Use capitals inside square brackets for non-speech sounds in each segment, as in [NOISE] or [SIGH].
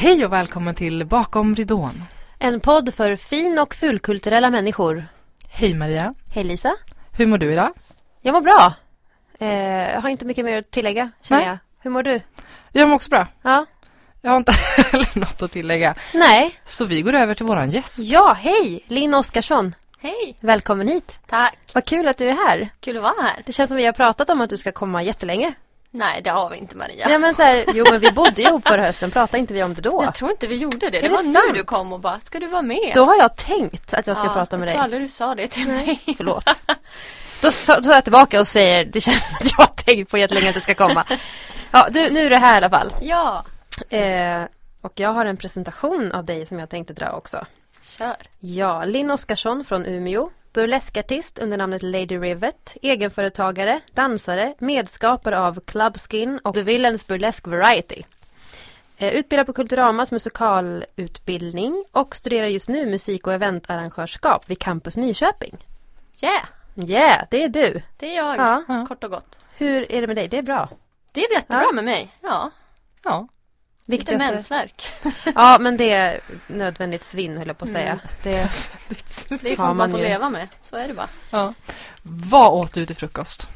Hej och välkommen till Bakom ridån. En podd för fin och fulkulturella människor. Hej Maria. Hej Lisa. Hur mår du idag? Jag mår bra. Eh, jag har inte mycket mer att tillägga, känner Nej. jag. Hur mår du? Jag mår också bra. Ja. Jag har inte [LAUGHS] heller något att tillägga. Nej. Så vi går över till våran gäst. Ja, hej! Linn Oskarsson. Hej! Välkommen hit. Tack! Vad kul att du är här. Kul att vara här. Det känns som vi har pratat om att du ska komma jättelänge. Nej, det har vi inte Maria. Ja, men så här, jo, men vi bodde ju ihop förra hösten. Pratade inte vi om det då? Jag tror inte vi gjorde det. Är Det var nu du kom och bara, ska du vara med? Då har jag tänkt att jag ska Ja, prata med Jag tror dig. aldrig du sa det till mig. Förlåt. [LAUGHS] Då tar jag tillbaka och säger, det känns som att jag har tänkt på jättelänge att du ska komma. Ja, du, nu är du här i alla fall. Ja, Eh, och jag har en presentation av dig som jag tänkte dra också. kör. Ja, Linn Oskarsson från Umeå. Burleskartist under namnet Lady Rivet. Egenföretagare, dansare, medskapare av Club Skin och The Villains Burlesque Variety. Eh, Utbildad på Kulturamas musikalutbildning och studerar just nu musik och eventarrangörskap vid Campus Nyköping. Yeah, Yeah, det är du. det är jag. Ja. Kort och gott. Hur är det med dig? Det är bra. Det är jättebra Ja. med mig. Ja, Ja. Lite Viktigaste- mensvärk. Ja, men det är nödvändigt svinn höll jag på att säga. Mm. Det, [LAUGHS] Det är sånt man får ju. leva med. Så är det bara. ja. Vad åt du till frukost?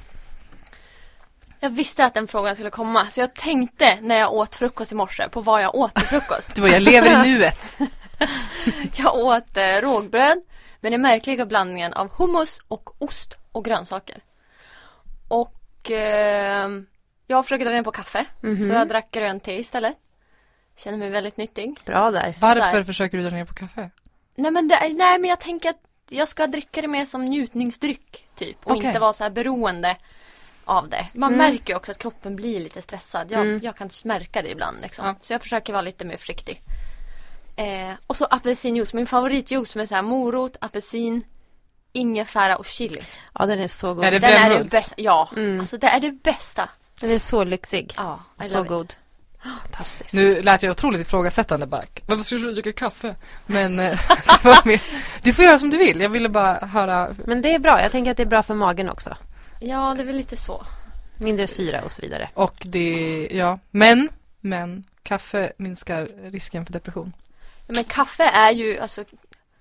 Jag visste att den frågan skulle komma. Så jag tänkte när jag åt frukost i morse på vad jag åt till frukost. Det var jag lever i nuet. [LAUGHS] Jag åt eh, rågbröd med den märkliga blandningen av hummus och ost och grönsaker. Och eh, jag försöker dra ner på kaffe. Mhm. Så jag drack grönt te istället. Känner mig väldigt nyttig. bra där. Varför försöker du dra ner på kaffe? Nej men, det, nej men jag tänker att jag ska dricka det mer som njutningsdryck typ. Och Okej. inte vara så här beroende av det. Man Mm. märker ju också att kroppen blir lite stressad. Jag, Mm. jag kan märka det ibland liksom. Ja. Så jag försöker vara lite mer försiktig. Eh, och så apelsinjuice. Min favoritjuice med så här morot, apelsin, ingefära och chili. Ja, den är så god. Är det Den är det bästa. Ja, Mm. alltså det är det bästa. Den är så lyxig. Ja, Så god. Fantastiskt. Nu lät jag otroligt ifrågasättande bara. Varför ska du dricka kaffe? Men eh, [LAUGHS] det du får göra som du vill. Jag ville bara höra. Men det är bra. Jag tänker att det är bra för magen också. Ja, det är väl lite så. Mindre syra och så vidare. Och det, ja. Men, men kaffe minskar risken för depression. Men kaffe är ju, alltså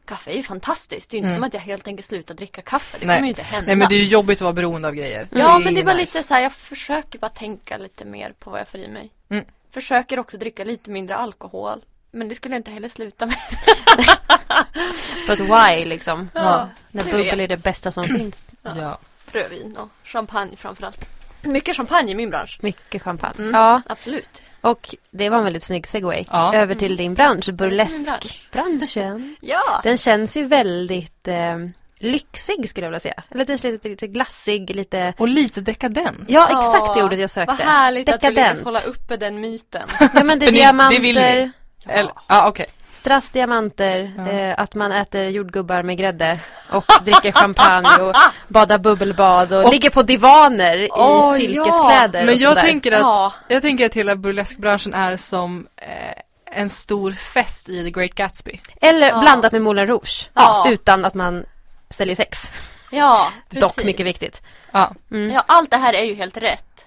Kaffe är ju fantastiskt. Det är ju inte Mm. som att jag helt enkelt slutar dricka kaffe. Det Nej. kommer ju inte hända. Nej men det är ju jobbigt att vara beroende av grejer. Ja, men det var nice. lite så här, jag försöker bara tänka lite mer på vad jag får i mig. Mm. Försöker också dricka lite mindre alkohol. Men det skulle jag inte heller sluta med. [LAUGHS] But why liksom? Ja. När jag bubbel är det bästa som [CLEARS THROAT] finns. Ja. Rödvin och champagne framförallt. Mycket champagne i min bransch. Mycket champagne. Mm. Ja, Absolut. och det var en väldigt snygg segway. Ja. Över till din bransch, Min bransch. burleskbranschen. Ja. Den känns ju väldigt eh, lyxig skulle jag vilja säga. Eller lite, lite, lite glassig, lite... Och lite dekadent. Ja, exakt det ordet jag sökte. Vad härligt att vi lyckas Dekadent. hålla uppe den myten. [LAUGHS] Ja, men det är diamanter, det vill ni. Ja. Eller, ja okej. strass diamanter, Ja. eh, att man äter jordgubbar med grädde och [LAUGHS] dricker champagne och [LAUGHS] badar bubbelbad och, Och- ligger på divaner i Åh, silkeskläder Men och jag tänker, att, Ja. jag tänker att hela burleskbranschen är som eh, en stor fest i The Great Gatsby. Eller Ja. blandat med Moulin Rouge. Ja. Utan att man säljer sex. Ja, [LAUGHS] precis. Dock mycket viktigt. Ja, Mm. Ja, allt det här är ju helt rätt.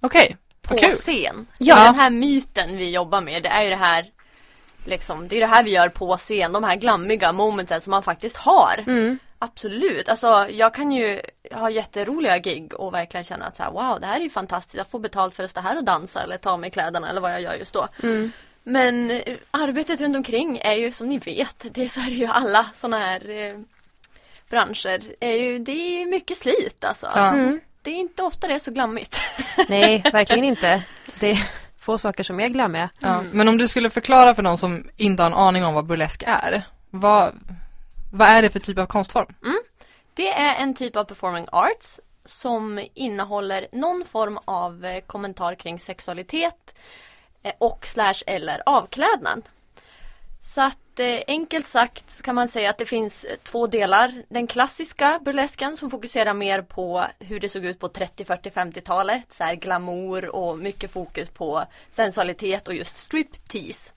okej. På Vad kul. scen. Ja. Den här myten vi jobbar med, det är ju det här Liksom, det är det här vi gör på scen, de här glammiga momentsen som man faktiskt har. Mm. Absolut, alltså jag kan ju ha jätteroliga gig och verkligen känna att så här, wow det här är ju fantastiskt, jag får betalt för att stå här och dansa eller ta av mig kläderna eller vad jag gör just då. Mm. Men eh, arbetet runt omkring är ju som ni vet, det är så är det ju alla sådana här eh, branscher. Är ju, det är mycket slit alltså. Ja. Mm. Det är inte ofta det är så glammigt. [LAUGHS] Nej, verkligen [LAUGHS] inte. Det är få saker som är glammiga. Ja. Mm. Men om du skulle förklara för någon som inte har en aning om vad burlesk är. Vad, vad är det för typ av konstform? Det är en typ av performing arts som innehåller någon form av eh, kommentar kring sexualitet eh, och slash eller avklädnad. Så att Eh, enkelt sagt kan man säga att det finns eh, två delar. Den klassiska burlesken som fokuserar mer på hur det såg ut på 30, 40, 50-talet. Så här glamour och mycket fokus på sensualitet och just striptease.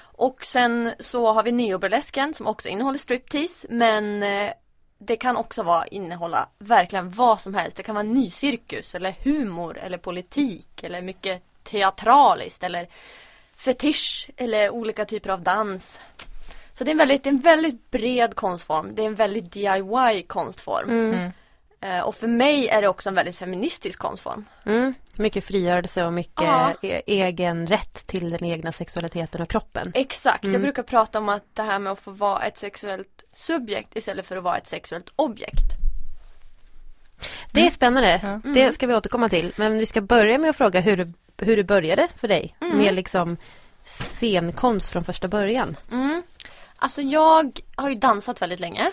Och sen så har vi neoburlesken som också innehåller striptease men eh, det kan också vara, innehålla verkligen vad som helst. Det kan vara nycirkus eller humor eller politik eller mycket teatraliskt eller fetisch eller olika typer av dans. Så det är en väldigt, en väldigt bred konstform. Det är en väldigt DIY konstform. Mm. Eh, och för mig är det också en väldigt feministisk konstform. Mm. Mycket frigörelse och mycket Ja. e- egen rätt till den egna sexualiteten och kroppen. Exakt, Mm. jag brukar prata om att det här med att få vara ett sexuellt subjekt istället för att vara ett sexuellt objekt. Det är spännande. Ja. Det ska vi återkomma till. Men vi ska börja med att fråga hur det, hur det började för dig. Mm. Med liksom scenkonst från första början. Mm. Alltså jag har ju dansat väldigt länge.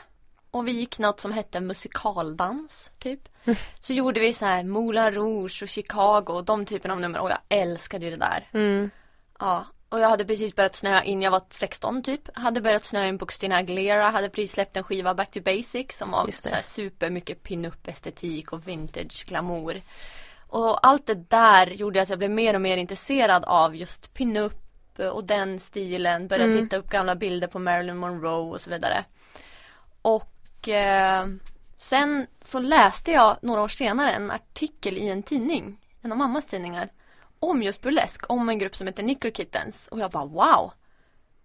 Och vi gick något som hette musikaldans, typ. [LAUGHS] Så gjorde vi så här Moulin Rouge och Chicago och de typerna av nummer och jag älskade ju det där. Mm. Ja, och jag hade precis börjat snöa in, jag var 16 typ. Hade börjat snöa in på Christina Aguilera, hade precis släppt en skiva Back to Basics som var så här super mycket pin-up estetik och vintage glamour. Och allt det där gjorde att jag blev mer och mer intresserad av just pin-up och den stilen. Började Mm. titta upp gamla bilder på Marilyn Monroe och så vidare. Och eh, sen så läste jag några år senare en artikel i en tidning, en av mammas tidningar, om just burlesk, om en grupp som heter Knicker Kittens. Och jag bara wow!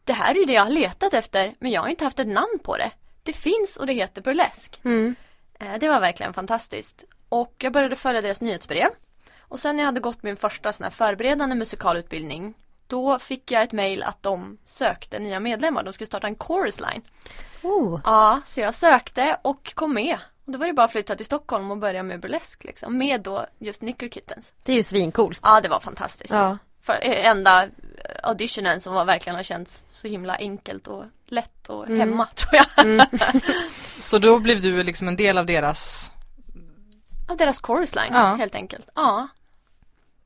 Det här är ju det jag har letat efter, men jag har inte haft ett namn på det. Det finns och det heter burlesk. Mm. Eh, Det var verkligen fantastiskt. Och jag började följa deras nyhetsbrev. Och sen när jag hade gått min första sån här förberedande musikalutbildning då fick jag ett mejl att de sökte nya medlemmar. De skulle starta en chorus line. Oh. Ja, så jag sökte och kom med. Och då var det bara att flytta till Stockholm och börja med burlesk liksom. Med då just Knicker Kittens. Det är ju svincoolt. Ja, det var fantastiskt. Ja. För eh, enda auditionen som var verkligen har känts så himla enkelt och lätt och Mm. hemma [LAUGHS] tror jag. [LAUGHS] Så då blev du liksom en del av deras Av deras chorus line Ja. helt enkelt. Ja.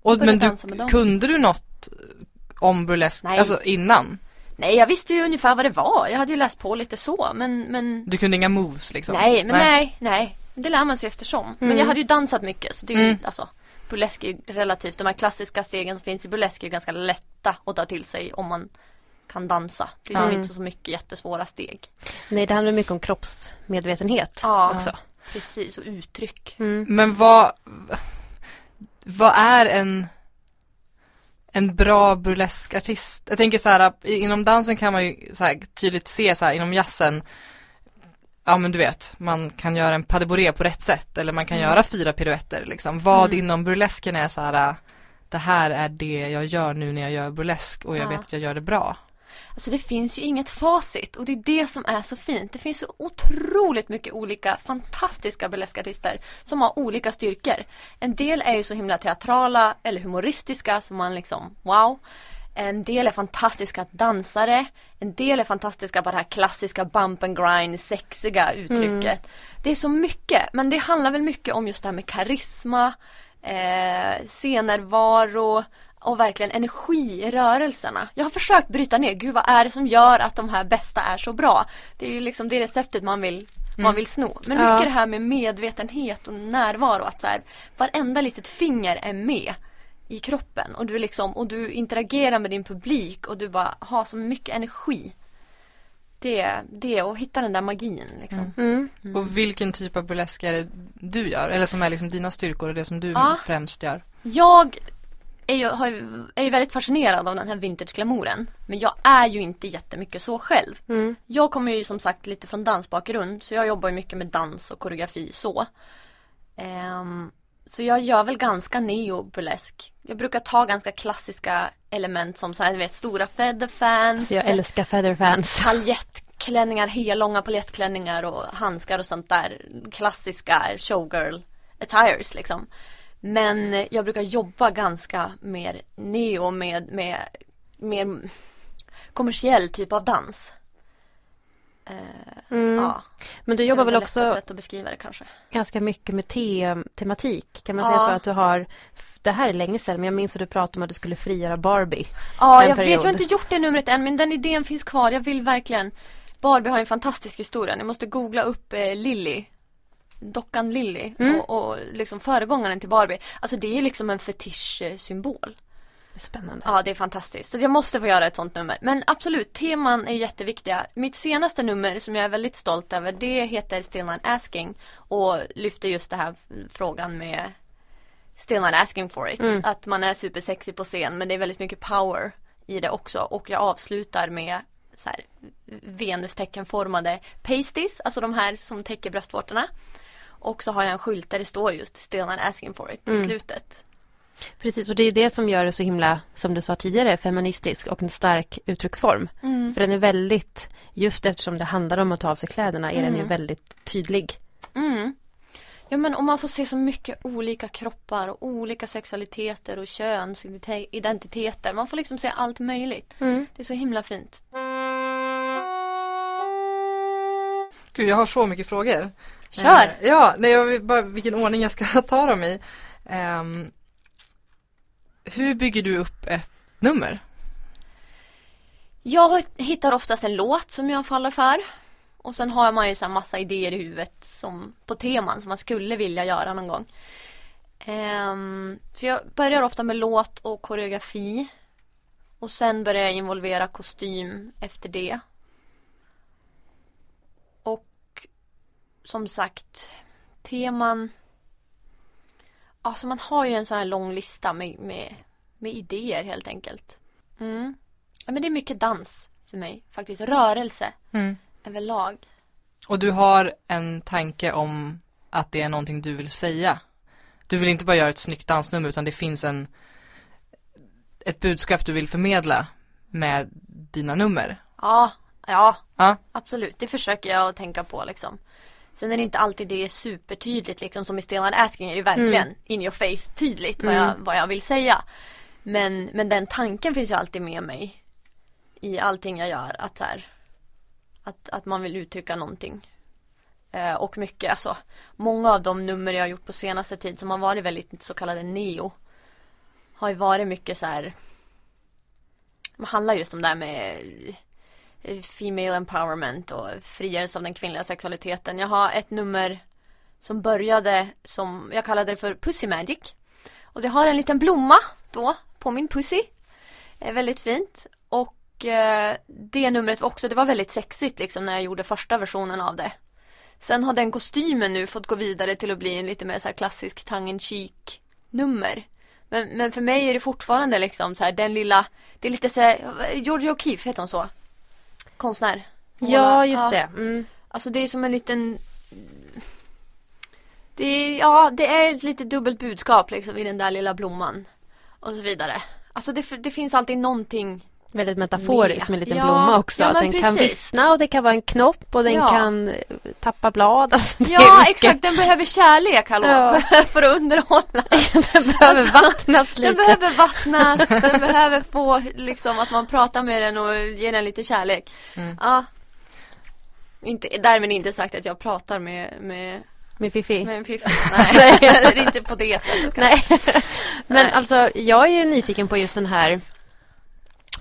och, Men du, kunde du något om burlesk, Nej. alltså innan? Nej, jag visste ju ungefär vad det var. Jag hade ju läst på lite så, men, men Du kunde inga moves liksom? nej, men nej, nej. Det lär man sig eftersom. Men Mm. jag hade ju dansat mycket, så det är ju, Mm. alltså burlesk är ju relativt, de här klassiska stegen som finns i burlesk är ju ganska lätta att ta till sig om man kan dansa. Det är Mm. inte så mycket jättesvåra steg. Nej, det handlar mycket om kroppsmedvetenhet Ja, också. precis. Och uttryck. Mm. Men vad, vad är en, en bra burleskartist? Jag tänker så här, inom dansen kan man ju här, tydligt se så här, inom jazzen, ja men du vet, man kan göra en pas de bourrée på rätt sätt eller man kan Mm. göra fyra piruetter liksom. Vad Mm. inom burlesken är så här, det här är det jag gör nu när jag gör burlesk och jag Ja. vet att jag gör det bra. Alltså det finns ju inget facit och det är det som är så fint. Det finns så otroligt mycket olika fantastiska burleskartister som har olika styrkor. En del är ju så himla teatrala eller humoristiska som man liksom, wow. En del är fantastiska dansare. En del är fantastiska på det här klassiska bump and grind, sexiga uttrycket. Det är så mycket, men det handlar väl mycket om just det här med karisma, eh, scenärvaro och verkligen energi i rörelserna. Jag har försökt bryta ner, gud vad är det som gör att de här bästa är så bra? Det är ju liksom det receptet man vill, man vill sno. Men Ja. mycket det här med medvetenhet och närvaro, att så här, varenda litet finger är med i kroppen och du liksom, och du interagerar med din publik och du bara har så mycket energi. Det, det och hitta den där magin liksom. Mm. Och vilken typ av burlesk är det du gör? Eller som är liksom dina styrkor och det som du Ja. främst gör? Jag är ju, är ju väldigt fascinerad av den här vintage-glamouren. Men jag är ju inte jättemycket så själv. Mm. Jag kommer ju som sagt lite från dansbakgrund så jag jobbar ju mycket med dans och koreografi så. Ehm, så jag gör väl ganska neo-burlesk. Jag brukar ta ganska klassiska element som så här, vet, stora featherfans. Så jag älskar featherfans. [LAUGHS] paljettklänningar, hellånga paljettklänningar och handskar och sånt där. Klassiska showgirl attires liksom. Men jag brukar jobba ganska mer neo med, med mer kommersiell typ av dans. Eh, Mm. Ja, Men du jobbar väl också ganska mycket med te tematik? Kan man Ja. säga så att du har, det här är länge sedan men jag minns att du pratade om att du skulle frigöra Barbie. Ja, jag vet, period. jag har inte gjort det numret än men den idén finns kvar. Jag vill verkligen Barbie har en fantastisk historia. Ni måste googla upp eh, Lilly Dockan Lilly Mm. och, och liksom föregångaren till Barbie. Alltså det är liksom en fetischsymbol. Spännande. Ja, det är fantastiskt. Så jag måste få göra ett sånt nummer. Men absolut, teman är jätteviktiga. Mitt senaste nummer som jag är väldigt stolt över det heter Still Not Asking och lyfter just det här frågan med Still Not Asking for it. Mm. Att man är supersexig på scen men det är väldigt mycket power i det också och jag avslutar med så här venusteckenformade pasties, alltså de här som täcker bröstvårtorna. Och så har jag en skylt där det står just Still not asking for it i Mm. slutet. Precis, och det är det som gör det så himla, som du sa tidigare, feministisk och en stark uttrycksform. För den är väldigt, just eftersom det handlar om att ta av sig kläderna, är den ju Mm. väldigt tydlig. Mm. Ja men om man får se så mycket olika kroppar och olika sexualiteter och könsidentiteter. Man får liksom se allt möjligt. Det är så himla fint. Gud, jag har så mycket frågor. Kör! Eh, ja, nej, jag bara vilken ordning jag ska [LAUGHS] ta dem i. Ehm, hur bygger du upp ett nummer? Jag hittar oftast en låt som jag faller för. Och sen har man ju så massa idéer i huvudet som, på teman som man skulle vilja göra någon gång. Ehm, så jag börjar ofta med låt och koreografi. Och sen börjar jag involvera kostym efter det. Som sagt, teman. Alltså man har ju en sån här lång lista med, med, med idéer helt enkelt. Mm. Ja, men det är mycket dans för mig faktiskt. Rörelse överlag. Och du har en tanke om att det är någonting du vill säga. Du vill inte bara göra ett snyggt dansnummer utan det finns en ett budskap du vill förmedla med dina nummer. Ja, ja, Ja, absolut. Det försöker jag att tänka på liksom. Sen är det inte alltid det är supertydligt liksom som i Stellan Asking är det verkligen in your face tydligt vad, jag, vad jag vill säga. Men, men den tanken finns ju alltid med mig i allting jag gör att så här, att, att man vill uttrycka någonting. Eh, och mycket, alltså många av de nummer jag har gjort på senaste tid som har varit väldigt så kallade neo har ju varit mycket så här det handlar just om det här med Eh, female empowerment och frigörelse av den kvinnliga sexualiteten. Jag har ett nummer som började som, jag kallade det för Pussy Magic. Och jag har en liten blomma då på min pussy. Eh, väldigt fint. Och eh, det numret var också, det var väldigt sexigt liksom när jag gjorde första versionen av det. Sen har den kostymen nu fått gå vidare till att bli en lite mer så här klassisk tongue in cheek nummer. Men, men för mig är det fortfarande liksom så här den lilla, det är lite så här, Georgia O'Keefe heter hon så? Konstnär. Hon Ja, har- just det. Mm. Alltså det är som en liten det är, ja, det är ett lite dubbelt budskap liksom i den där lilla blomman. Och så vidare. Alltså det, det finns alltid någonting Väldigt metaforiskt Med. en liten Ja, blomma också. ja, den kan precis. vissna och det kan vara en knopp och den Ja. kan eh, tappa blad. [LAUGHS] Alltså, Ja mycket. exakt, den behöver kärlek hallå, Ja. [LAUGHS] för att underhålla. [LAUGHS] den behöver Alltså, vattnas Den lite. behöver vattnas, den behöver få liksom att man pratar med den och ger den lite kärlek. Mm. Ja. Inte, därmed inte sagt att jag pratar med, med, Med Fifi. med en fiffi. Nej, inte på det sättet. Nej. Men alltså jag är ju nyfiken på just den här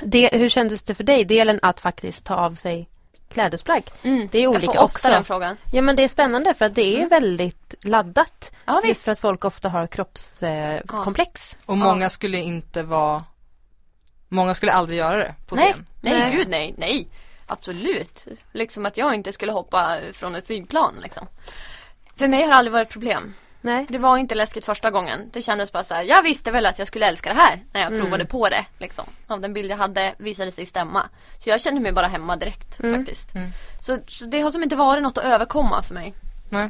det, Hur kändes det för dig? Delen att faktiskt ta av sig klädesplagg. Mm. Det är Jag olika får ofta också. den frågan. Ja men det är spännande för att det är väldigt laddat. Ja Just visst. för att folk ofta har kroppskomplex. Eh, Ja. och många skulle inte vara Många skulle aldrig göra det på Nej, scen. nej, Nej. gud nej, nej. Absolut. Liksom att jag inte skulle hoppa från ett flygplan liksom. För mig har det aldrig varit ett problem. Nej. Det var inte läskigt första gången. Det kändes bara så här, jag visste väl att jag skulle älska det här när jag Mm. provade på det. Liksom. Av den bild jag hade visade sig stämma. Så jag kände mig bara hemma direkt Mm. faktiskt. Mm. Så, så det har som inte varit något att överkomma för mig. Nej.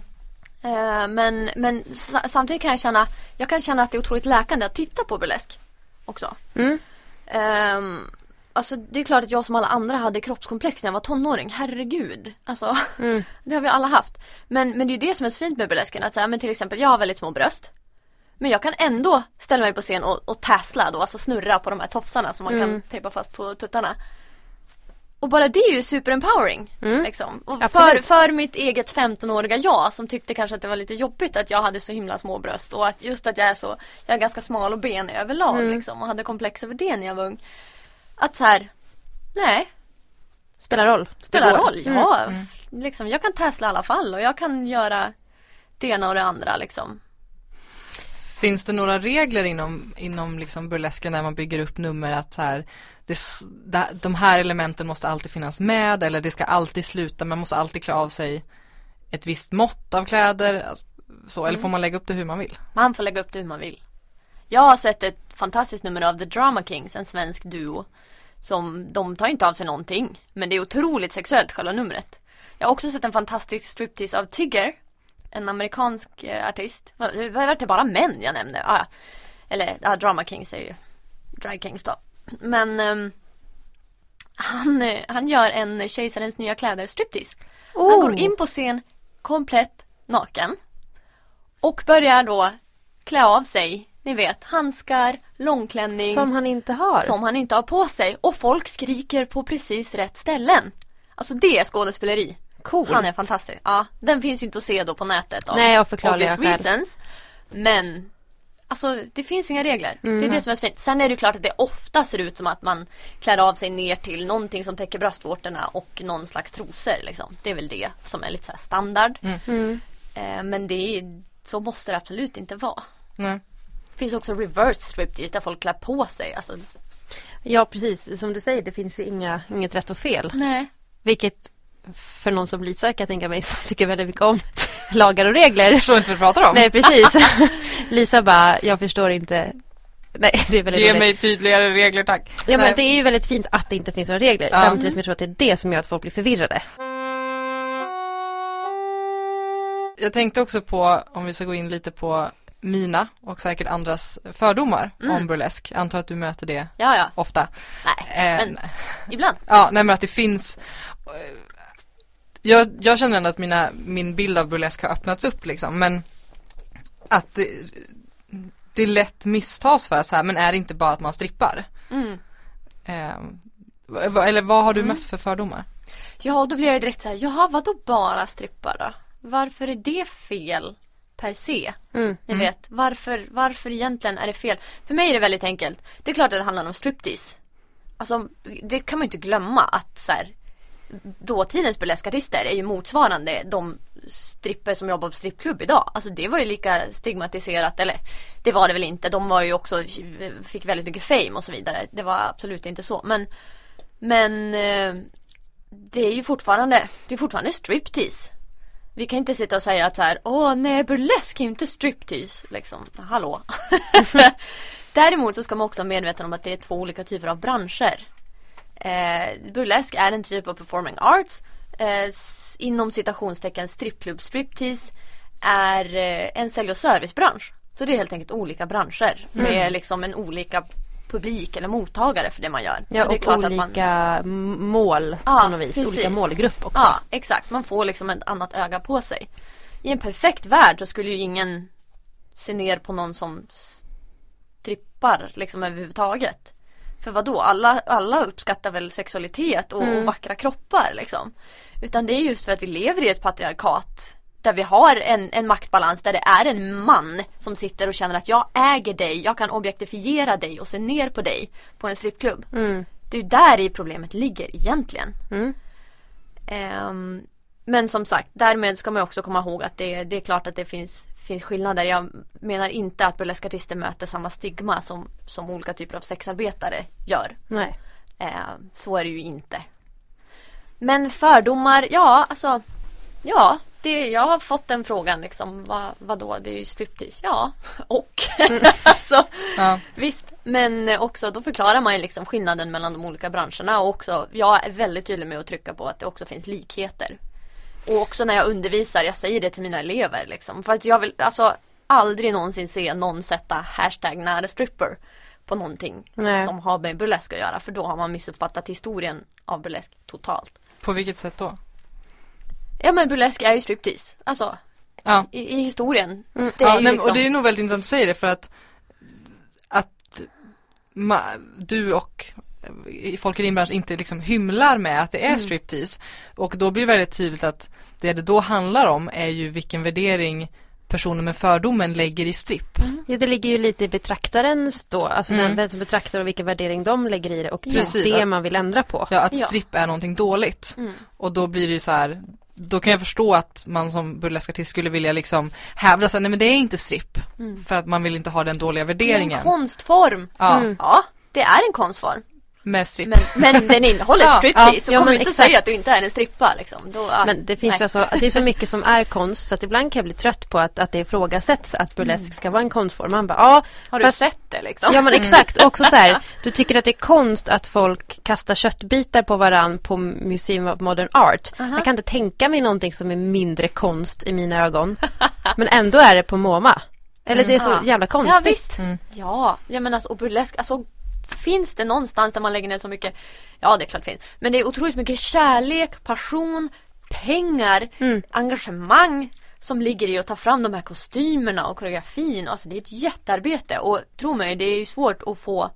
Eh, men, men sa- samtidigt kan jag känna, jag kan känna att det är otroligt läkande att titta på burlesk. Också. Mm. Alltså det är klart att jag som alla andra hade kroppskomplex när jag var tonåring. Herregud. Alltså, Mm. [LAUGHS] det har vi alla haft. Men, men det är ju det som är så fint med burlesken. Att säga, men till exempel, jag har väldigt små bröst. Men jag kan ändå ställa mig på scen och, och tassla då, alltså snurra på de här tofsarna som man Mm. kan tejpa fast på tuttarna. Och bara det är ju superempowering. Mm. Liksom. Och för, för mitt eget 15-åriga jag som tyckte kanske att det var lite jobbigt att jag hade så himla små bröst och att just att jag är så, jag är ganska smal och benig överlag Mm. liksom och hade komplex över det när jag var ung. Att så här, nej, Spelar roll. Det spelar går. roll. Ja, Mm. liksom jag kan tassla i alla fall och jag kan göra det ena och det andra liksom. Finns det några regler inom, inom liksom burlesken där man bygger upp nummer att så här, det, de här elementen måste alltid finnas med eller det ska alltid sluta, man måste alltid klä av sig ett visst mått av kläder, alltså, så, eller får man lägga upp det hur man vill? Man får lägga upp det hur man vill. Jag har sett ett fantastiskt nummer av The Drama Kings, en svensk duo. Som, de tar inte av sig någonting. Men det är otroligt sexuellt själva numret. Jag har också sett en fantastisk striptease av Tigger. En amerikansk eh, artist. Vad var det bara män jag nämnde? Ah, ja. eller ja, Drama Kings är ju Drag Kings då. Men ehm, han, eh, han gör en Kejsarens nya kläder striptease. Han Oh. går in på scen komplett naken. Och börjar då klä av sig, ni vet, handskar, långklänning Som han inte har. som han inte har på sig. Och folk skriker på precis rätt ställen. Alltså det är skådespeleri. Cool. Han är fantastisk. Ja, den finns ju inte att se då på nätet av Nej, av förklarliga skäl. reasons. Men Alltså det finns inga regler. Mm. Det är det som är så fint. Sen är det ju klart att det ofta ser ut som att man klär av sig ner till någonting som täcker bröstvårtorna och någon slags trosor. Liksom. Det är väl det som är lite så här standard. Mm. Eh, men det är, så måste det absolut inte vara. Det finns också reversed striptease där folk klär på sig. Alltså, Ja precis, som du säger det finns ju inga, inget rätt och fel. nej. Vilket för någon som Lisa kan jag tänka mig [LAUGHS] som tycker väldigt mycket om [LAUGHS] lagar och regler. Jag förstår inte vad du pratar om. Nej precis. [LAUGHS] Lisa bara, jag förstår inte. Nej det är väldigt Ge roligt. mig tydligare regler tack. Ja men Nej. det är ju väldigt fint att det inte finns några regler. Ja. Samtidigt som jag tror att det är det som gör att folk blir förvirrade. Jag tänkte också på, om vi ska gå in lite på mina och säkert andras fördomar Mm. om burlesk. Jag antar att du möter det Ja, ja. ofta. Nej, Eh, men ibland. Ja, nej men att det finns eh, jag, jag känner ändå att mina, min bild av burlesk har öppnats upp liksom men att det, det lätt misstas för att så här, men är det inte bara att man strippar? Mm. Eh, eller vad har du Mm. mött för fördomar? Ja, då blir jag direkt så här, jaha, vadå bara strippar då? Varför är det fel per se? Mm. Ni vet, varför, varför egentligen är det fel? För mig är det väldigt enkelt. Det är klart att det handlar om striptease. Alltså, det kan man ju inte glömma att så här, dåtidens burleskartister är ju motsvarande de stripper som jobbar på strippklubb idag. Alltså det var ju lika stigmatiserat, eller det var det väl inte. De var ju också, fick väldigt mycket fame och så vidare. Det var absolut inte så. Men, men eh, det är ju fortfarande, det är fortfarande striptease. Vi kan inte sitta och säga att så här, åh nej burlesk är ju inte striptease. Liksom, hallå. [LAUGHS] Däremot så ska man också vara medveten om att det är två olika typer av branscher. Eh, burlesk är en typ av performing arts. Eh, inom citationstecken strippklubb striptease är eh, en sälj och servicebransch. Så det är helt enkelt olika branscher med liksom en olika publik eller mottagare för det man gör. Ja, Och det är klart att man- olika mål Ja, på något vis. precis. Olika målgrupp också. Ja, exakt. Man får liksom ett annat öga på sig. I en perfekt värld så skulle ju ingen se ner på någon som strippar liksom överhuvudtaget. För vad då? Alla, alla uppskattar väl sexualitet och, och vackra kroppar liksom. Utan det är just för att vi lever i ett patriarkat där vi har en, en maktbalans där det är en man som sitter och känner att jag äger dig, jag kan objektifiera dig och se ner på dig på en strippklubb. Mm. Det är där i problemet ligger egentligen. Mm. Ehm, men som sagt, därmed ska man också komma ihåg att det, det är klart att det finns, finns skillnader. Jag menar inte att burleskartister möter samma stigma som, som olika typer av sexarbetare gör. Nej. Ehm, så är det ju inte. Men fördomar, ja alltså Ja, det, jag har fått den frågan liksom. Vad, vadå, det är ju striptease. Ja, och. [LAUGHS] alltså, Ja. Visst, men också då förklarar man ju liksom skillnaden mellan de olika branscherna och också jag är väldigt tydlig med att trycka på att det också finns likheter. Och också när jag undervisar, jag säger det till mina elever liksom. För att jag vill alltså aldrig någonsin se någon sätta hashtag nära stripper på någonting Nej. som har med burlesk att göra. För då har man missuppfattat historien av burlesk totalt. På vilket sätt då? Ja men burlesk är ju striptease. Alltså Ja. i, i historien. Det är Mm. ja ju nej, liksom... Och det är nog väldigt intressant att säga det för att att ma- du och eh, folk i din bransch inte liksom hymlar med att det är striptease. Och då blir det väldigt tydligt att det det då handlar om är ju vilken värdering personer med fördomen lägger i stripp. Ja, det ligger ju lite i betraktarens då, alltså Mm. den vem som betraktar och vilken värdering de lägger i det och det är Precis, det att- man vill ändra på. Ja, att Ja. stripp är någonting dåligt. Mm. Och då blir det ju så här då kan jag förstå att man som burleskartist skulle vilja liksom hävda sig, nej men det är inte stripp. Mm. För att man vill inte ha den dåliga Det är värderingen. en konstform. Ja. Mm. Ja, det är en konstform. Med stripp. Men, men den innehåller [LAUGHS] Ja, striptease. ja, så ja, kommer inte exakt. säga att du inte är en strippa liksom. Då, ja, Men det finns nej. alltså, det är så mycket som är konst så att ibland kan jag bli trött på att, att det ifrågasätts att burlesk ska vara en konstform. Man bara, ja, Har du fast- sett det liksom? Ja men exakt. Också så här, [LAUGHS] du tycker att det är konst att folk kastar köttbitar på varann på Museum of Modern Art. Aha. Jag kan inte tänka mig någonting som är mindre konst i mina ögon. Men ändå är det på MoMA. Eller det är så Ja. jävla Ja konstigt. visst. Mm. Ja, ja men alltså och burlesk, alltså finns det någonstans där man lägger ner så mycket? Ja det är klart det finns. Men det är otroligt mycket kärlek, passion, pengar, Mm. engagemang som ligger i att ta fram de här kostymerna och koreografin. Alltså det är ett jättearbete och tro mig det är ju svårt att få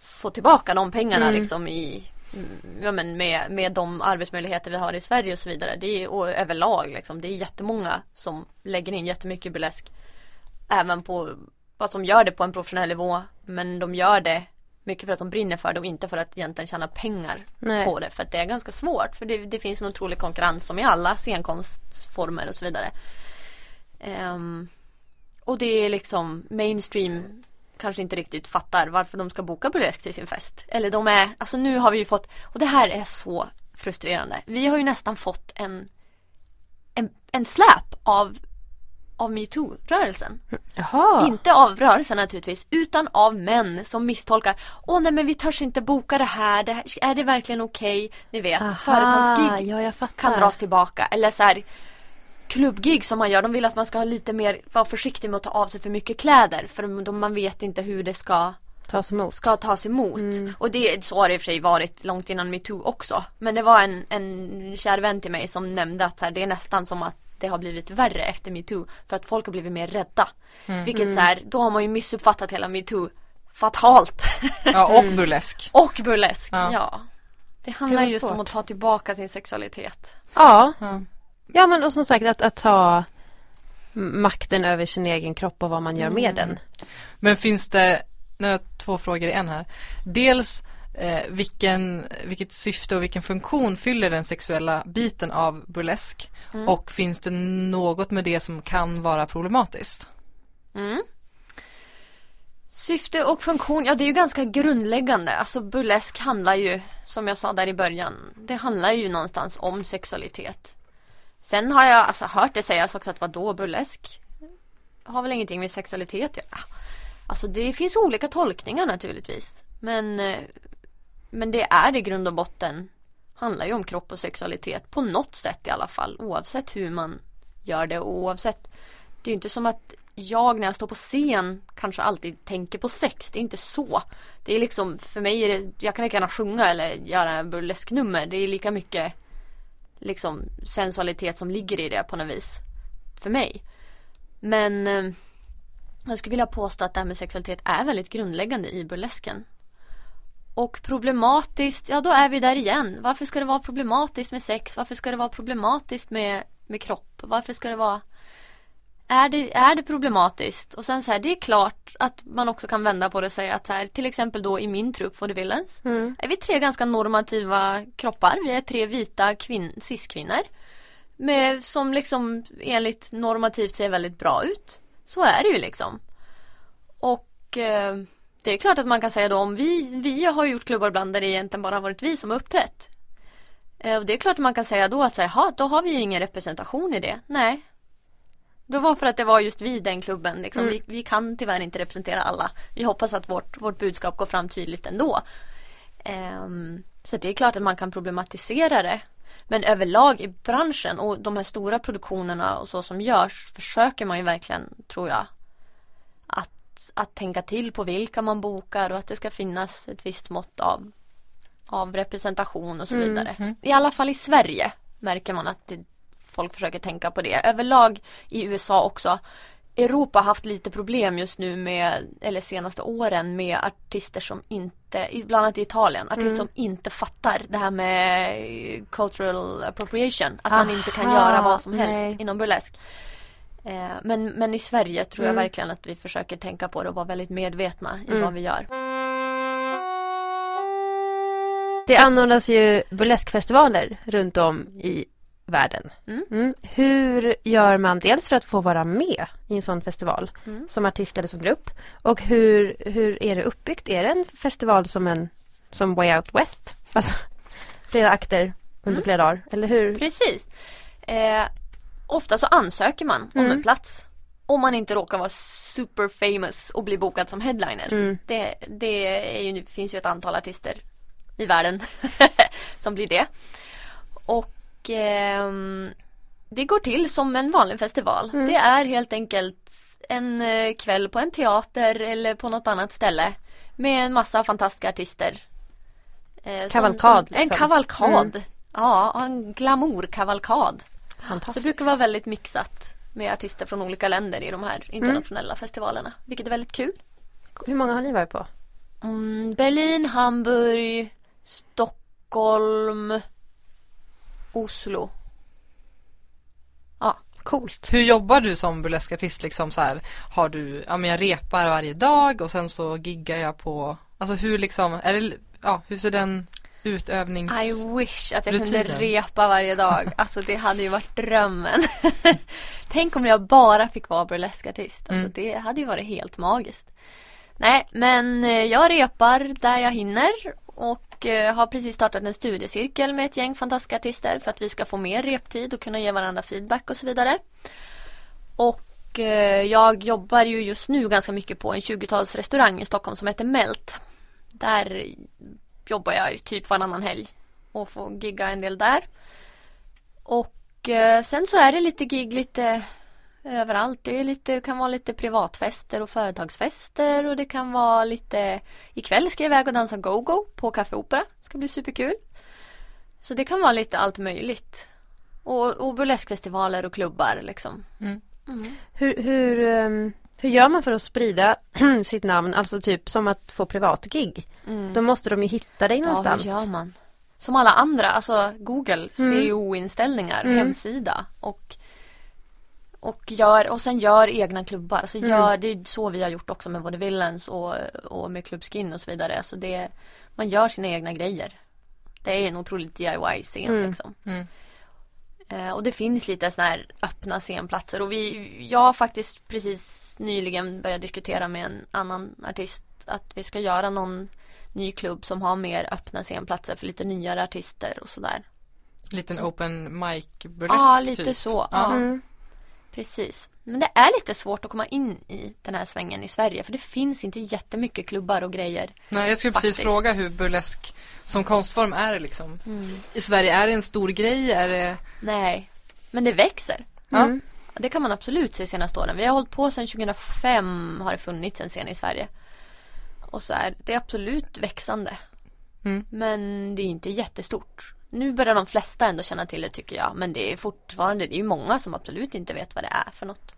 få tillbaka de pengarna Mm. liksom i mm, Ja men med, med de arbetsmöjligheter vi har i Sverige och så vidare. Det är, och överlag liksom. Det är jättemånga som lägger in jättemycket burlesk även på vad som gör det på en professionell nivå men de gör det mycket för att de brinner för det och inte för att egentligen tjäna pengar Nej. på det för att det är ganska svårt för det, det finns en otrolig konkurrens som i alla scenkonstformer och så vidare. Ehm, och det är liksom mainstream kanske inte riktigt fattar varför de ska boka burlesk till sin fest. Eller de är, alltså nu har vi ju fått, och det här är så frustrerande. Vi har ju nästan fått en en, en släp av av metoo-rörelsen. Jaha. Inte av rörelsen naturligtvis, utan av män som misstolkar. Åh nej men vi törs inte boka det här, det här är det verkligen okej? Ni vet, Aha, företagsgig ja, kan dras tillbaka. Eller så här klubbgig som man gör, de vill att man ska ha lite mer, vara försiktig med att ta av sig för mycket kläder. För man vet inte hur det ska, Tas emot. ska tas emot. Mm. Och det, så har det i och för sig varit långt innan metoo också. Men det var en, en kär vän till mig som nämnde att här, det är nästan som att det har blivit värre efter metoo. För att folk har blivit mer rädda. Mm. Vilket så här, då har man ju missuppfattat hela metoo fatalt. Ja, och [LAUGHS] burlesk. och burlesk. Ja. Ja. Det Det handlar var just om svårt. att ta tillbaka sin sexualitet. Ja. Ja. ja, men och som sagt att, att ta makten över sin egen kropp och vad man gör med den. Men finns det, nu har jag två frågor i en här. Dels eh, vilken, vilket syfte och vilken funktion fyller den sexuella biten av burlesk? Och finns det något med det som kan vara problematiskt? Mm. Syfte och funktion, ja det är ju ganska grundläggande. Alltså burlesk handlar ju, som jag sa där i början, det handlar ju någonstans om sexualitet. Sen har jag alltså hört det sägas också att vadå burlesk? Har väl ingenting med sexualitet att göra. Alltså det finns olika tolkningar naturligtvis. Men, eh, men det är i grund och botten handlar ju om kropp och sexualitet på något sätt i alla fall. Oavsett hur man gör det och oavsett det är ju inte som att jag när jag står på scen kanske alltid tänker på sex. Det är inte så. Det är liksom, för mig är det, jag kan lika gärna sjunga eller göra en burlesknummer. Det är lika mycket liksom sensualitet som ligger i det på något vis. För mig. Men eh, jag skulle vilja påstå att det här med sexualitet är väldigt grundläggande i burlesken. Och problematiskt, ja då är vi där igen. Varför ska det vara problematiskt med sex? Varför ska det vara problematiskt med, med kropp? Varför ska det vara är det, är det problematiskt? Och sen så här, det är klart att man också kan vända på det och säga att här, till exempel då i min trupp For the Villains Mm. är vi tre ganska normativa kroppar. Vi är tre vita kvin- cis-kvinnor. Med, som liksom enligt normativt ser väldigt bra ut. Så är det ju liksom. Och eh, det är klart att man kan säga då om vi, vi har gjort klubbar ibland där det egentligen bara har varit vi som har uppträtt. Eh, och det är klart att man kan säga då att säga, "Jaha, då har vi ju ingen representation i det. Nej. Det var för att det var just vi den klubben. Liksom. Mm. Vi, vi kan tyvärr inte representera alla. Vi hoppas att vårt, vårt budskap går fram tydligt ändå. Ehm, så det är klart att man kan problematisera det. Men överlag i branschen och de här stora produktionerna och så som görs försöker man ju verkligen, tror jag, att, att tänka till på vilka man bokar och att det ska finnas ett visst mått av, av representation och så Mm, vidare. mm. I alla fall i Sverige märker man att det, folk försöker tänka på det. Överlag i USA också. Europa har haft lite problem just nu med, eller senaste åren med artister som inte, bland annat i Italien, artister Mm. som inte fattar det här med cultural appropriation. Att man inte kan Aha, göra vad som helst nej. inom burlesk. Eh, men, men i Sverige tror jag Mm. verkligen att vi försöker tänka på det och vara väldigt medvetna i Mm. vad vi gör. Det anordnas ju burleskfestivaler runt om i världen. Mm. Hur gör man dels för att få vara med i en sån festival Mm. som artist eller som grupp? Och hur, hur är det uppbyggt? Är det en festival som en som Way Out West. Alltså flera akter under Mm. flera dagar, eller hur? Precis. Eh, ofta så ansöker man om Mm. en plats. Om man inte råkar vara super famous och bli bokad som headliner. Mm. Det, det ju, finns ju ett antal artister i världen [LAUGHS] som blir det. Och ehm, det går till som en vanlig festival. Mm. Det är helt enkelt en eh, kväll på en teater eller på något annat ställe med en massa fantastiska artister. Eh, som- Kavalkad, som, En liksom. kavalkad. Mm. Ja, en glamourkavalkad. Så Fantastiskt. det brukar vara väldigt mixat med artister från olika länder i de här internationella festivalerna. Vilket är väldigt kul. Hur många har ni varit på? Mm, Berlin, Hamburg, Stockholm, Oslo. Coolt. Hur jobbar du som burleskartist liksom så här? Har du, ja men jag repar varje dag och sen så giggar jag på, alltså hur liksom, är det, ja hur ser den utövnings... I wish att jag kunde Rutinen. repa varje dag. [LAUGHS] Alltså det hade ju varit drömmen. [LAUGHS] Tänk om jag bara fick vara burleskartist. Alltså Mm. det hade ju varit helt magiskt. Nej, men eh, jag repar där jag hinner och eh, har precis startat en studiecirkel med ett gäng fantastiska artister för att vi ska få mer reptid och kunna ge varandra feedback och så vidare. Och eh, jag jobbar ju just nu ganska mycket på en 20-tals restaurang i Stockholm som heter Melt. Där jobbar jag typ varannan helg och får gigga en del där. Och eh, sen så är det lite gig lite överallt. Det lite, kan vara lite privatfester och företagsfester och det kan vara lite Ikväll ska jag iväg och dansa go-go på Café Opera. Ska bli superkul. Så det kan vara lite allt möjligt. Och, och burleskfestivaler och klubbar liksom. Mm. Mm. Hur, hur, ehm, hur gör man för att sprida [CLEARS THROAT] sitt namn? Alltså typ som att få privatgig. Mm. Då måste de ju hitta dig Ja, någonstans. hur gör man? Som alla andra, alltså Google, Mm. SEO-inställningar, Mm. hemsida och och, gör, och sen gör egna klubbar. Alltså Mm. gör, det är så vi har gjort också med både Villains och, och med Club Skin och så vidare. Alltså det, man gör sina egna grejer. Det är en otroligt DIY-scen Mm. liksom. Mm. Eh, och det finns lite sådana här öppna scenplatser och vi, jag har faktiskt precis nyligen börjat diskutera med en annan artist att vi ska göra någon ny klubb som har mer öppna scenplatser för lite nyare artister och sådär. Liten open mic burlesk Ja, lite typ. så. Ja. Ja, Mm. precis. Men det är lite svårt att komma in i den här svängen i Sverige för det finns inte jättemycket klubbar och grejer. Nej, jag skulle precis Faktiskt. fråga hur burlesk som konstform är det liksom. I Sverige, är det en stor grej? Är det... Nej, men det växer. Ja. Mm. Det kan man absolut se senaste åren. Vi har hållit på sedan 2005 har det funnits en scen i Sverige. Och så är det är absolut växande. Mm. Men det är inte jättestort. Nu börjar de flesta ändå känna till det tycker jag. Men det är fortfarande, det är ju många som absolut inte vet vad det är för något.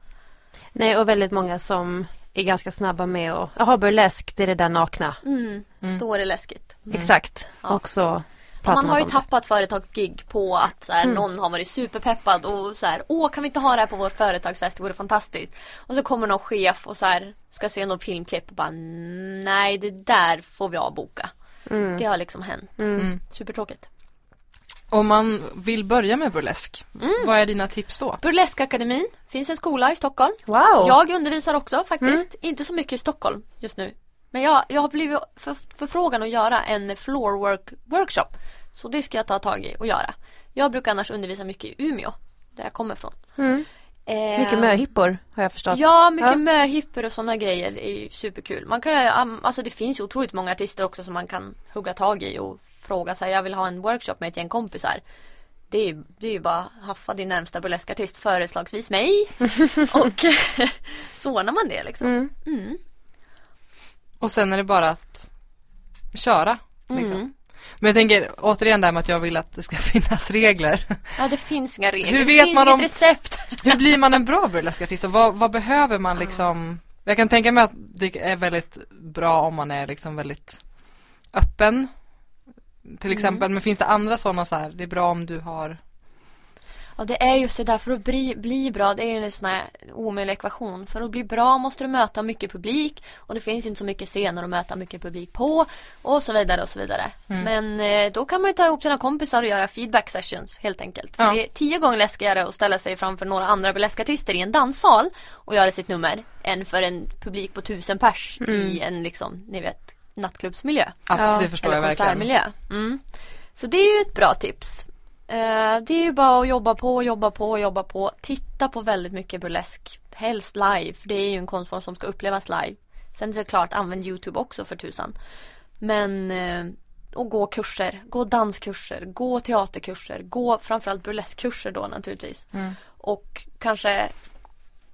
Nej, och väldigt många som är ganska snabba med att, jaha burlesk, det är det där nakna. Mm, Mm. Då är det läskigt. Exakt. Ja. Och så Man har ju tappat företagsgig på att så här, Mm. någon har varit superpeppad och så här, åh kan vi inte ha det här på vår företagsfest, det vore fantastiskt. Och så kommer någon chef och så här, ska se något filmklipp och bara "Mm, nej det där får vi avboka. Mm. Det har liksom hänt. Mm. Mm. Supertråkigt. Om man vill börja med burlesk, Mm. vad är dina tips då? Burleskakademin finns en skola i Stockholm. Wow! Jag undervisar också faktiskt. Mm. Inte så mycket i Stockholm just nu. Men jag, jag har blivit för, förfrågan att göra en floorwork workshop. Så det ska jag ta tag i och göra. Jag brukar annars undervisa mycket i Umeå. Där jag kommer ifrån. Mm. Eh, Mycket möhippor har jag förstått. Ja, mycket Ja. möhippor och sådana grejer. Är ju superkul. Man kan alltså det finns ju otroligt många artister också som man kan hugga tag i och fråga sig. Jag vill ha en workshop med ett gäng kompisar. Det är, det är ju bara haffa din närmsta burleskartist, föreslagsvis mig. [LAUGHS] och [LAUGHS] så ordnar man det liksom. Mm. Mm. Och sen är det bara att köra. Liksom. Mm. Men jag tänker återigen där med att jag vill att det ska [LAUGHS] finnas regler. Ja, det finns inga regler. Hur det vet finns man om- recept. [LAUGHS] Hur blir man en bra burleskartist och vad, vad behöver man liksom? Jag kan tänka mig att det är väldigt bra om man är liksom väldigt öppen. Till exempel, men finns det andra sådana så här, det är bra om du har Ja, det är just det där. För att bli, bli bra, det är ju en sån här omöjlig ekvation. För att bli bra måste du möta mycket publik. Och det finns inte så mycket scener att möta mycket publik på. Och så vidare och så vidare. Mm. Men eh, då kan man ju ta ihop sina kompisar och göra feedback sessions helt enkelt. För Ja. det är tio gånger läskigare att ställa sig framför några andra burleskartister i en danssal och göra sitt nummer. Än för en publik på tusen pers i en liksom, ni vet, nattklubbsmiljö. Absolut, Ja, det förstår eller jag verkligen. Mm. Så det är ju ett bra tips. Eh, det är ju bara att jobba på, jobba på, jobba på. Titta på väldigt mycket burlesk. Helst live, för det är ju en konstform som ska upplevas live. Sen är det klart, använd Youtube också för tusan. Men, eh, och gå kurser. Gå danskurser, gå teaterkurser, gå framförallt burleskkurser då naturligtvis. Mm. Och kanske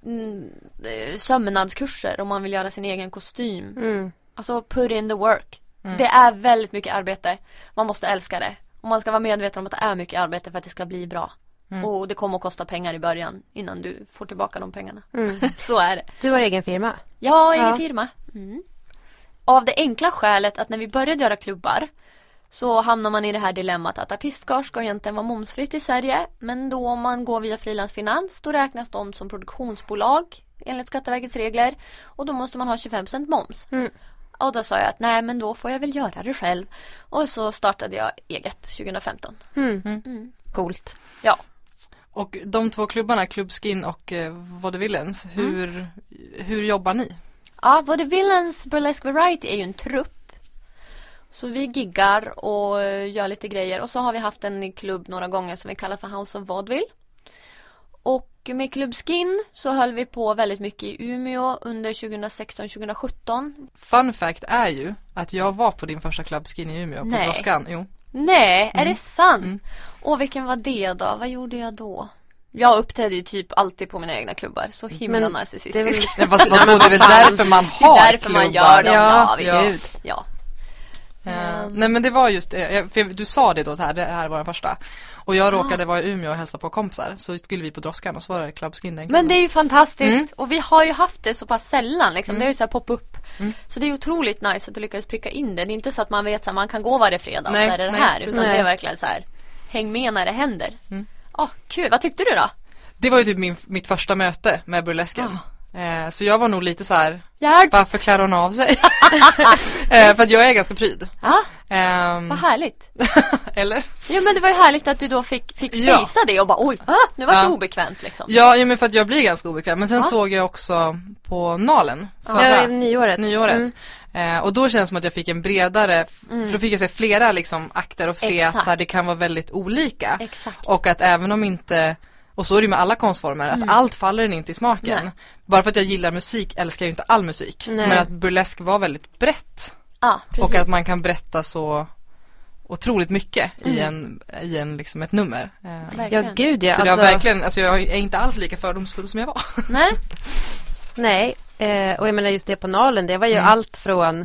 mm, eh, sömnadskurser om man vill göra sin egen kostym. Mm. Alltså put in the work. Mm. Det är väldigt mycket arbete. Man måste älska det. Och man ska vara medveten om att det är mycket arbete för att det ska bli bra. Mm. Och det kommer att kosta pengar i början innan du får tillbaka de pengarna. Mm. [LAUGHS] Så är det. Du har egen firma. Ja, egen Ja. firma. Mm. Av det enkla skälet att när vi började göra klubbar så hamnar man i det här dilemmat att artistgage ska egentligen vara momsfritt i Sverige. Men då om man går via frilansfinans då räknas de som produktionsbolag enligt Skatteverkets regler. Och då måste man ha 25% moms. Mm. Och då sa jag att nej men då får jag väl göra det själv. Och så startade jag eget 2015. Mm. Mm. Coolt. Ja. Och de två klubbarna, Club Skin och eh, Vaudevillens, hur, hur jobbar ni? Ja, både Villains Burlesque Variety är ju en trupp. Så vi giggar och eh, gör lite grejer och så har vi haft en klubb några gånger som vi kallar för House of Vaudeville. Och med Club Skin så höll vi på väldigt mycket i Umeå under 2016-2017. Fun fact är ju att jag var på din första Club Skin i Umeå på Nej. Droskan. Jo. Nej, är det sant? Mm. Och vilken var det då? Vad gjorde jag då? Jag uppträdde ju typ alltid på mina egna klubbar. Så himla Men narcissistisk. det är [LAUGHS] Ja, fast vadå, det är väl därför man Det har är därför man klubbar. gör dem. Ja, Ja, ja. Ja. Mm. nej men det var just det, för du sa det då så här, det här var den första. Och jag råkade vara i Umeå och hälsa på kompisar. Så skulle vi på Droskan och så var det Club Skin den Men det är ju fantastiskt Mm. och vi har ju haft det så pass sällan liksom. Det är ju så här pop-up. Mm. Så det är otroligt nice att du lyckades pricka in det. Det är inte så att man vet att man kan gå varje fredag Nej, och så är det det nej, här. Utan precis. det är verkligen så här. Häng med när det händer. Mm. Ja, kul. Vad tyckte du då? Det var ju typ min, mitt första möte med burlesken. Eh, så jag var nog lite så här, Hjälp! varför klär hon av sig? [LAUGHS] eh, för att jag är ganska pryd. Ja, Ehm, vad härligt. [LAUGHS] eller? Ja men det var ju härligt att du då fick, fick Ja. det och bara oj, ah, nu var det Ja. obekvämt liksom. Ja, ja, men för att jag blir ganska obekväm. Men sen Ja. såg jag också på Nalen Ja, förra nyåret. nyåret. Mm. Eh, och då känns det som att jag fick en bredare, f- för då fick jag se flera liksom akter och se att Exakt. så här, det kan vara väldigt olika. Exakt. Och att även om inte och så är det ju med alla konstformer, att allt faller en inte i smaken. Nej. Bara för att jag gillar musik älskar jag ju inte all musik. Nej. Men att burlesk var väldigt brett. Ja. Och att man kan berätta så otroligt mycket i, Mm. en, i en, liksom ett nummer. Eh, Ja, gud ja. så Alltså, verkligen, alltså jag är inte alls lika fördomsfull som jag var. [LAUGHS] Nej. Nej, eh, och jag menar just det på Nalen, det var ju Mm. allt från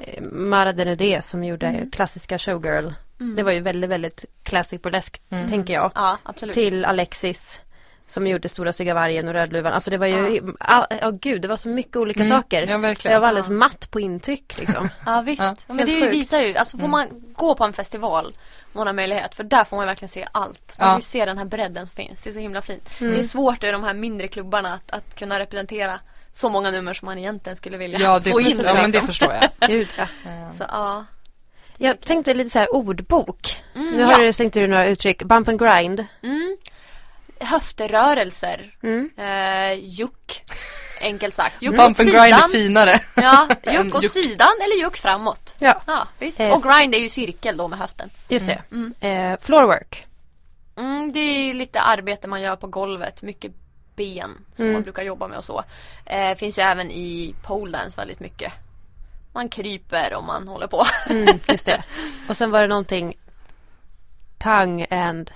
eh, Mara Denudé som gjorde Mm. klassiska showgirl. Mm. Det var ju väldigt, väldigt classic burlesk, Mm. tänker jag. Ja, absolut. Till Alexis som gjorde Stora Stygga Vargen och Rödluvan. Alltså det var ju, ja oh, gud det var så mycket olika Mm. saker. Ja, verkligen. Jag var alldeles Ja. matt på intryck liksom. [LAUGHS] Ja visst. Ja. Men det sjukt. visar ju, alltså får Mm. man gå på en festival om man har möjlighet, för där får man verkligen se allt. Man Ja. får ju se den här bredden som finns, det är så himla fint. Mm. Det är svårt i de här mindre klubbarna att, att kunna representera så många nummer som man egentligen skulle vilja Ja, det, få in. ja men det liksom. förstår jag. [LAUGHS] Gud ja. Så ja. Jag tänkte lite så här ordbok. Mm, Nu har ja. du slängt ur några uttryck. Bump and grind. Mm. Höfterörelser. Mm. Eh, juck. Enkelt sagt. Juck Bump åt and grind är sidan. finare. Ja, juck [LAUGHS] åt juck. sidan eller juck framåt. Ja, Ja, visst. Eh, Och grind är ju cirkel då med höften. just det. Mm. Eh, floorwork. Mm, det är lite arbete man gör på golvet. Mycket ben som Mm. man brukar jobba med och så. Eh, finns ju även i pole dance väldigt mycket. Man kryper om man håller på. Mm, just det. Och sen var det någonting tongue and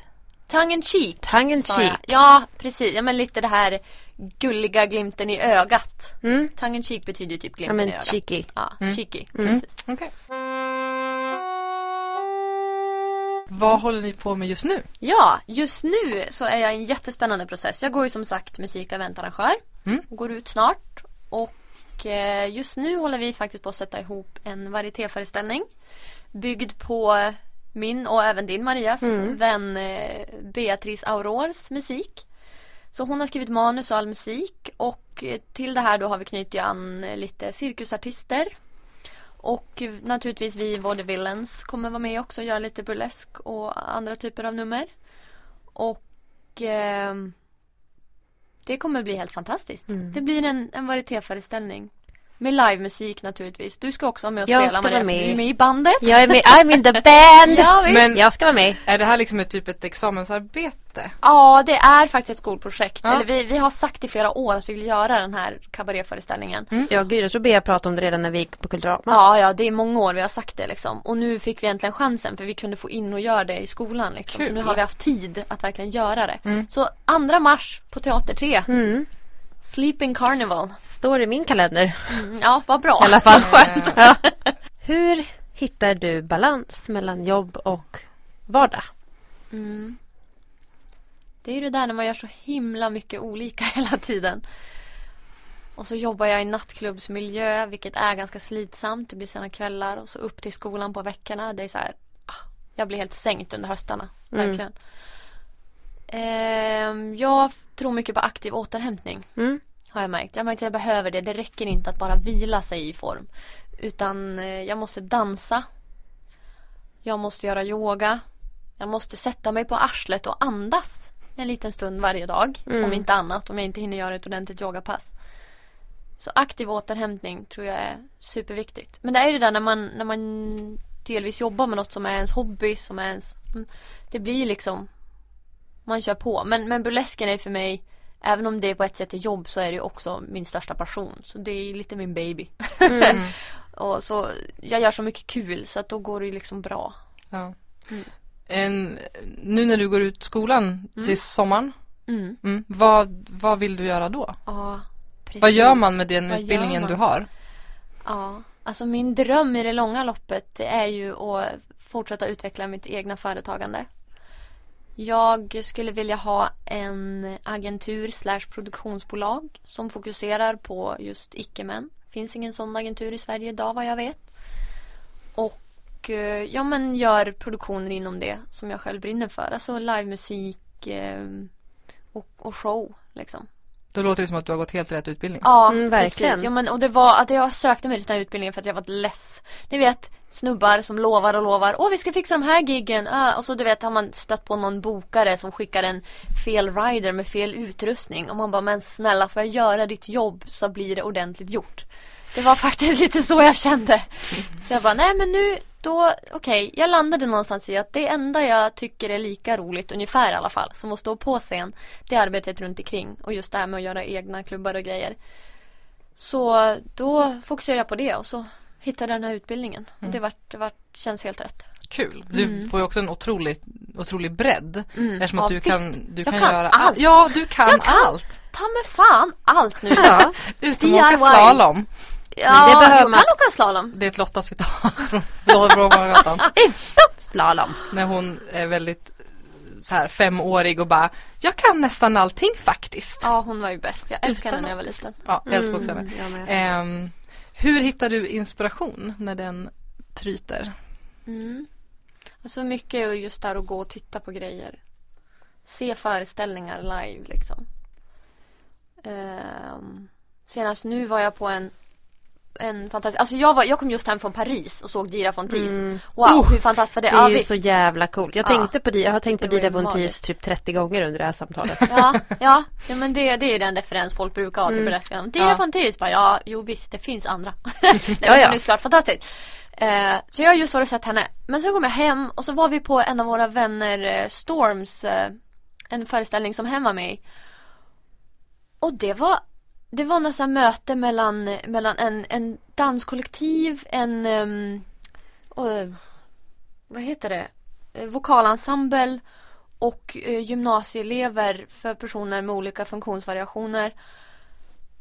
Tongue in cheek. tongue and jag. cheek. Ja, precis. Ja, men lite det här gulliga glimten i ögat. Mm. Tongue in cheek betyder typ Ja glimten men i ögat. cheeky. Ja, Mm. cheeky. Mm. Precis. Okej. Vad håller ni på med just nu? Ja, just nu så är jag i en jättespännande process. Jag går ju som sagt musik och eventarrangör. Mm. Går ut snart. Och eh, just nu håller vi faktiskt på att sätta ihop en varietéföreställning. Byggd på min och även din Marias Mm. vän eh, Beatrice Aurors musik. Så hon har skrivit manus och all musik och eh, till det här då har vi knutit an eh, lite cirkusartister. Och eh, naturligtvis vi Vaudevillains kommer vara med också och göra lite burlesk och andra typer av nummer. Och ehm, det kommer bli helt fantastiskt. Mm. Det blir en, en varietéföreställning. Med livemusik naturligtvis. Du ska också vara med och Jag spela ska Maria, vara med. Du är med i bandet. Jag är med, I'm in the band! [LAUGHS] Ja, visst. Men- jag ska vara med. Är det här liksom ett typ ett examensarbete? Ja, det är faktiskt ett skolprojekt. Ja. Eller vi, vi har sagt i flera år att vi vill göra den här kabaréföreställningen. Ja, gud, jag tror Bea pratade om det redan när vi gick på Kulturama. Ja, ja, det är många år vi har sagt det liksom. Och nu fick vi äntligen chansen för vi kunde få in och göra det i skolan liksom. Så Kul. nu har vi haft tid att verkligen göra det. Mm. Så 2 mars på Teater 3, Mm. Sleeping Carnival. Står i min kalender Mm, ja, vad bra. i alla fall. [LAUGHS] Skönt. [LAUGHS] Ja. Hur hittar du balans mellan jobb och vardag? Mm. Det är ju det där när man gör så himla mycket olika [LAUGHS] hela tiden. Och så jobbar jag i nattklubbsmiljö vilket är ganska slitsamt. Det blir sena kvällar och så upp till skolan på veckorna. Det är så här, ah, jag blir helt sänkt under höstarna. Mm. Ehm, jag tror mycket på aktiv återhämtning. Mm. Har jag märkt. Jag har märkt att jag behöver det. Det räcker inte att bara vila sig i form. Utan eh, jag måste dansa. Jag måste göra yoga. Jag måste sätta mig på arslet och andas en liten stund varje dag. Mm. Om inte annat. Om jag inte hinner göra ett ordentligt yogapass. Så aktiv återhämtning tror jag är superviktigt. Men det är ju det där när man, när man delvis jobbar med något som är ens hobby, som är ens... mm, Det blir liksom... Man kör på. Men, men burlesken är för mig Även om det på ett sätt är jobb så är det också min största passion. Så det är lite min baby. Mm. [LAUGHS] Och så, jag gör så mycket kul så att då går det liksom bra. Ja. Mm. En, nu när du går ut skolan Mm. till sommaren, Mm. mm, vad, vad vill du göra då? Ja, precis. Vad gör man med den Vad utbildningen du har? Ja, alltså min dröm i det långa loppet det är ju att fortsätta utveckla mitt egna företagande. Jag skulle vilja ha en agentur slash produktionsbolag som fokuserar på just icke-män. Finns ingen sån agentur i Sverige idag vad jag vet. Och eh, ja men gör produktioner inom det som jag själv brinner för. Alltså livemusik eh, och, och show liksom. Då låter det som att du har gått helt rätt utbildning. Ja, Mm, verkligen. precis. Ja, men, och det var att jag sökte mig till den här utbildningen för att jag var less. Ni vet, snubbar som lovar och lovar. Åh, vi ska fixa de här giggen. Ah, och så du vet har man stött på någon bokare som skickar en fel rider med fel utrustning. Och man bara, men snälla får jag göra ditt jobb så blir det ordentligt gjort. Det var faktiskt [LAUGHS] lite så jag kände. Så jag bara, nej men nu, då, okej, jag landade någonstans i att det enda jag tycker är lika roligt, ungefär i alla fall, som att stå på scen, det är arbetet runt omkring och just det här med att göra egna klubbar och grejer. Så då fokuserade jag på det och så hittade jag den här utbildningen. Och det, vart, det vart, känns helt rätt. Kul. Du Mm. får ju också en otrolig, otrolig bredd. Mm. Eftersom Ja, att du visst. kan, du kan, kan göra allt. Ja, du kan, Jag kan. allt. Ta med fan allt nu! [LAUGHS] Ja, utom att åka slalom. Ja, det behöver jag man. kan åka slalom. Det är ett Lotta-citat [LAUGHS] från Bromagatan. [LAUGHS] Slalom. När hon är väldigt så här femårig och bara Jag kan nästan allting faktiskt. Ja, hon var ju bäst. Jag älskade henne när jag var liten. Ja, jag älskar också henne. Mm. Ehm, hur hittar du inspiration när den tryter? Mm. Alltså mycket är just där att gå och titta på grejer. Se föreställningar live liksom. Ehm, senast nu var jag på en en fantastisk, alltså jag, var, jag kom just hem från Paris och såg Dira Fontis. Mm. Wow, Oh, hur fantastiskt var det? Det är ja, ju visst. så jävla coolt. Jag Ja. tänkte på det, jag har tänkt på Det var Dida ju Von magiskt. typ 30 gånger under det här samtalet. Ja, ja, ja men det, det är den referens folk brukar ha till Mm. burleskan. Dira Ja. Fontis bara, ja, jo visst, det finns andra. [LAUGHS] Nej, Ja, ja. Hon är såklart fantastisk. Eh, så jag har just varit och sett henne. Men sen kom jag hem och så var vi på en av våra vänner eh, Storms, eh, en föreställning som hemma med i. Och det var det var något sånt här möte mellan, mellan en, en danskollektiv, en um, vad heter det? Vokalensemble och uh, gymnasieelever för personer med olika funktionsvariationer.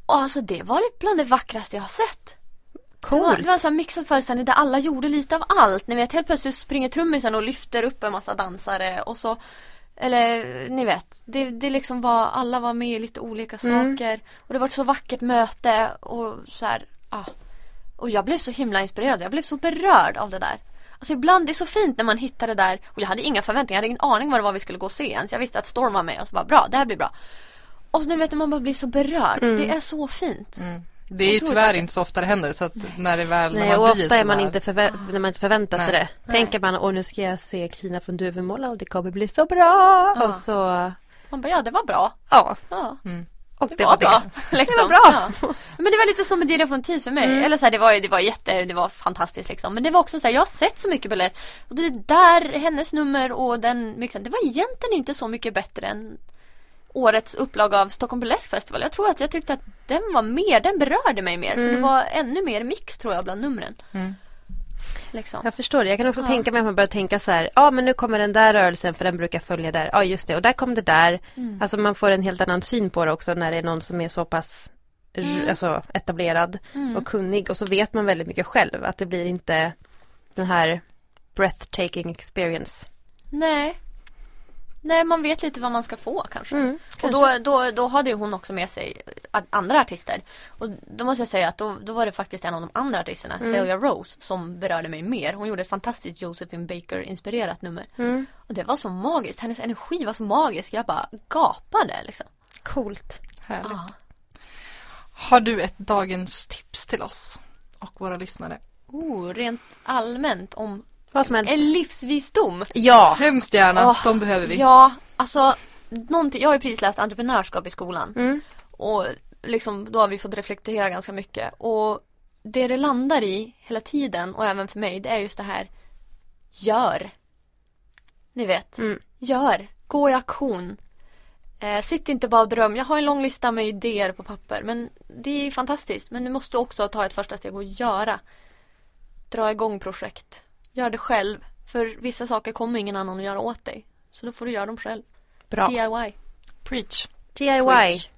Och alltså det var bland det vackraste jag har sett. Det var, Coolt. det var en sån här mixad föreställning där alla gjorde lite av allt. Ni vet helt plötsligt springer trummisen och lyfter upp en massa dansare och så eller ni vet, det, det liksom var, alla var med i lite olika Mm. saker. Och det var ett så vackert möte och så här, ja. Och jag blev så himla inspirerad, jag blev så berörd av det där. Alltså ibland, det är så fint när man hittar det där och jag hade inga förväntningar, jag hade ingen aning vad det var vi skulle gå och se ens. Jag visste att Storm var med och så bara bra, det här blir bra. Och så ni vet när man bara blir så berörd, Mm. det är så fint. Mm. Det är ju tyvärr inte så ofta det händer så att när det väl Nej, när och man blir ofta är man inte förvä- när man inte förväntar sig Nej. det. Nej. Tänker man, åh nu ska jag se Kina från Duvemåla och det kommer bli så bra. Ja. Och så, Man bara, ja det var bra. ja. Ja. Mm. Och Det, det, var, var bra. det. [LAUGHS] Liksom. Det var bra. Ja. [LAUGHS] Men det var lite som med Diddy Fontis för mig. Mm. Eller så här, det var det var jätte, det var fantastiskt liksom. Men det var också så här, jag har sett så mycket balett. Och det där, hennes nummer och den mixen, det var egentligen inte så mycket bättre än årets upplaga av Stockholm Burlesque Festival. Jag tror att jag tyckte att den var mer, den berörde mig mer. För Mm. det var ännu mer mix tror jag bland numren. Mm. Liksom. Jag förstår det. Jag kan också Ja. tänka mig att man börjar tänka så här. Ja, men nu kommer den där rörelsen för den brukar följa där. Ja, just det. Och där kom det där. Mm. Alltså man får en helt annan syn på det också när det är någon som är så pass Mm. alltså, etablerad Mm. och kunnig. Och så vet man väldigt mycket själv. Att det blir inte den här breathtaking experience. Nej. Nej, man vet lite vad man ska få kanske. Mm, Och då, då, då hade ju hon också med sig andra artister. Och då måste jag säga att då, då var det faktiskt en av de andra artisterna, Mm. Celia Rose, som berörde mig mer. Hon gjorde ett fantastiskt Josephine Baker-inspirerat nummer. Mm. Och det var så magiskt. Hennes energi var så magisk. Jag bara gapade liksom. Coolt. Härligt. Ah. Har du ett dagens tips till oss och våra lyssnare? Oh, rent allmänt om Vad som helst. en livsvisdom. Ja. Hemskt gärna, Åh, de behöver vi. Ja, alltså någonting. Jag har ju precis läst entreprenörskap i skolan. Mm. Och liksom, då har vi fått reflektera ganska mycket. Och det det landar i hela tiden och även för mig, det är just det här Gör! Ni vet, Mm. gör! Gå i aktion! Eh, sitt inte bara och dröm. Jag har en lång lista med idéer på papper. Men det är fantastiskt. Men du måste också ta ett första steg och göra. Dra igång projekt. Gör det själv. För vissa saker kommer ingen annan att göra åt dig. Så då får du göra dem själv. Bra. DIY. Preach. DIY. Preach.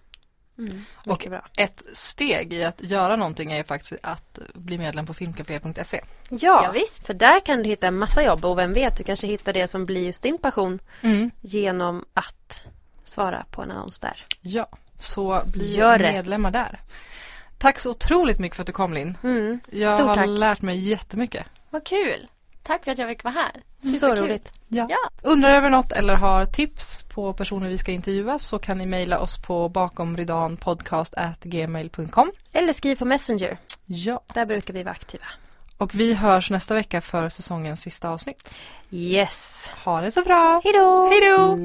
Mm. Mycket bra. Ett steg i att göra någonting är ju faktiskt att bli medlem på filmcafé.se. Ja, Ja, visst. för där kan du hitta en massa jobb och vem vet, du kanske hittar det som blir just din passion Mm. genom att svara på en annons där. Ja, så bli Gör det. medlemmar där. Tack så otroligt mycket för att du kom Linn. Mm. Jag Stort har tack. lärt mig jättemycket. Vad kul! Tack för att jag fick vara här. Så Superkul. roligt. Ja. Ja. Undrar över något eller har tips på personer vi ska intervjua så kan ni mejla oss på bakomrydanpodcast.gmail.com Eller skriv på Messenger. Ja, Där brukar vi vara aktiva. och vi hörs nästa vecka för säsongens sista avsnitt. Yes. Ha det så bra! Hej då! Hej då!